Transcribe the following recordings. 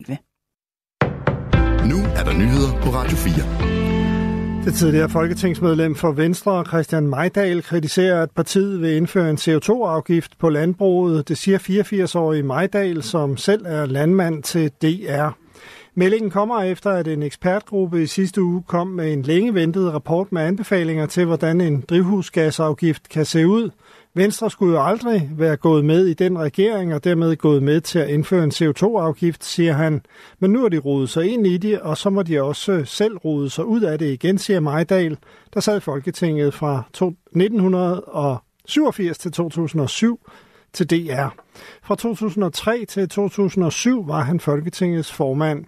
Nu er der nyheder på Radio 4. Det tidligere folketingsmedlem for Venstre, Christian Majdal, kritiserer, at partiet vil indføre en CO2-afgift på landbruget. Det siger 84-årige Majdal, som selv er landmand til DR. Meldingen kommer efter, at en ekspertgruppe i sidste uge kom med en længe ventet rapport med anbefalinger til, hvordan en drivhusgasafgift kan se ud. Venstre skulle jo aldrig være gået med i den regering og dermed gået med til at indføre en CO2-afgift, siger han. Men nu har de rodet sig ind i det, og så må de også øh, selv rode sig ud af det igen, siger Majdal, der sad i Folketinget fra 1987 til 2007 til DR. Fra 2003 til 2007 var han Folketingets formand.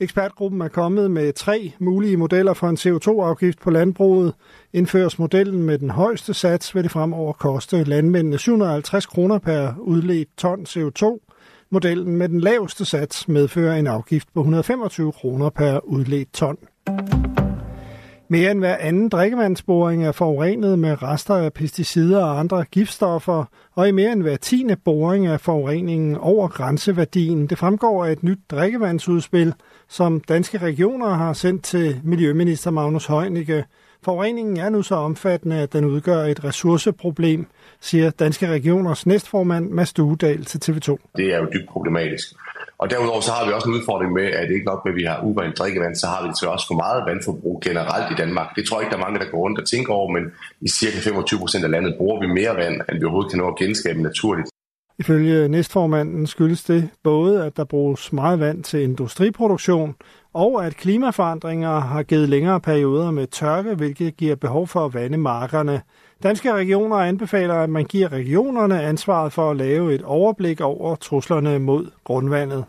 Ekspertgruppen er kommet med tre mulige modeller for en CO2-afgift på landbruget. Indføres modellen med den højeste sats, vil det fremover koste landmændene 750 kroner per udledt ton CO2. Modellen med den laveste sats medfører en afgift på 125 kroner per udledt ton. Mere end hver anden drikkevandsboring er forurenet med rester af pesticider og andre giftstoffer, og i mere end hver tiende boring er forureningen over grænseværdien. Det fremgår af et nyt drikkevandsudspil, som danske regioner har sendt til Miljøminister Magnus Heunicke. Forureningen er nu så omfattende, at den udgør et ressourceproblem, siger Danske Regioners næstformand Mads Duedal til TV2. Det er jo dybt problematisk. Og derudover så har vi også en udfordring med, at det ikke nok med, at vi har urent drikkevand, så har vi til også for meget vandforbrug generelt i Danmark. Det tror jeg ikke, der er mange, der går rundt og tænker over, men i cirka 25 procent af landet bruger vi mere vand, end vi overhovedet kan nå at genskabe naturligt. Ifølge næstformanden skyldes det både, at der bruges meget vand til industriproduktion, og at klimaforandringer har givet længere perioder med tørke, hvilket giver behov for at vande markerne. Danske regioner anbefaler, at man giver regionerne ansvaret for at lave et overblik over truslerne mod grundvandet.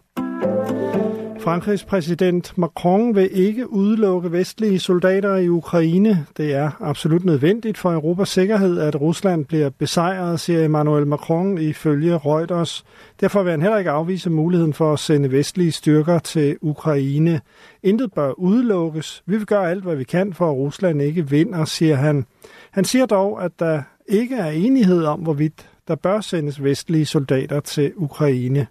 Frankrigs præsident Macron vil ikke udelukke vestlige soldater i Ukraine. Det er absolut nødvendigt for Europas sikkerhed, at Rusland bliver besejret, siger Emmanuel Macron ifølge Reuters. Derfor vil han heller ikke afvise muligheden for at sende vestlige styrker til Ukraine. Intet bør udelukkes. Vi vil gøre alt, hvad vi kan, for at Rusland ikke vinder, siger han. Han siger dog, at der ikke er enighed om, hvorvidt der bør sendes vestlige soldater til Ukraine.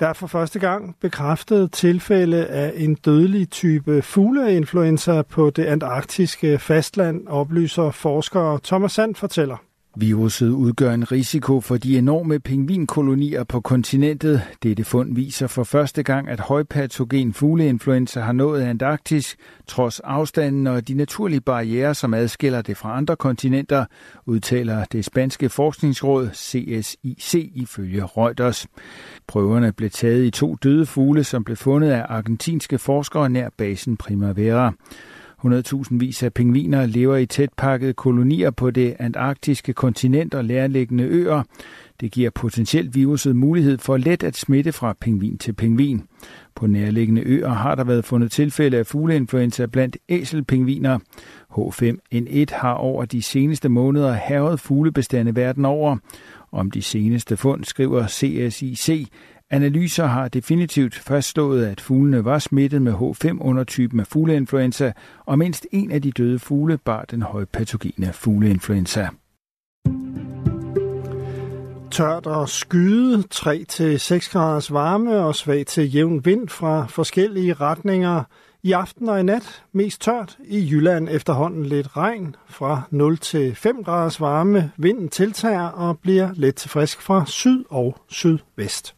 Der er for første gang bekræftet tilfælde af en dødelig type fugleinfluenza på det antarktiske fastland, oplyser forsker Thomas Sand fortæller. Viruset udgør en risiko for de enorme pingvinkolonier på kontinentet. Dette fund viser for første gang, at højpatogen fugleinfluenza har nået Antarktis, trods afstanden og de naturlige barriere, som adskiller det fra andre kontinenter, udtaler det spanske forskningsråd CSIC ifølge Reuters. Prøverne blev taget i to døde fugle, som blev fundet af argentinske forskere nær basen Primavera. 100.000 vis af pingviner lever i tæt pakkede kolonier på det antarktiske kontinent og lærliggende øer. Det giver potentielt viruset mulighed for let at smitte fra pingvin til pingvin. På nærliggende øer har der været fundet tilfælde af fugleinfluenza blandt æselpingviner. H5N1 har over de seneste måneder havet fuglebestande verden over. Om de seneste fund skriver CSIC, Analyser har definitivt fastslået, at fuglene var smittet med H5-undertypen af fugleinfluenza, og mindst en af de døde fugle bar den højpatogene fugleinfluenza. Tørt og skyde, 3-6 graders varme og svag til jævn vind fra forskellige retninger. I aften og i nat mest tørt. I Jylland efterhånden lidt regn fra 0 til 5 graders varme. Vinden tiltager og bliver let til frisk fra syd og sydvest.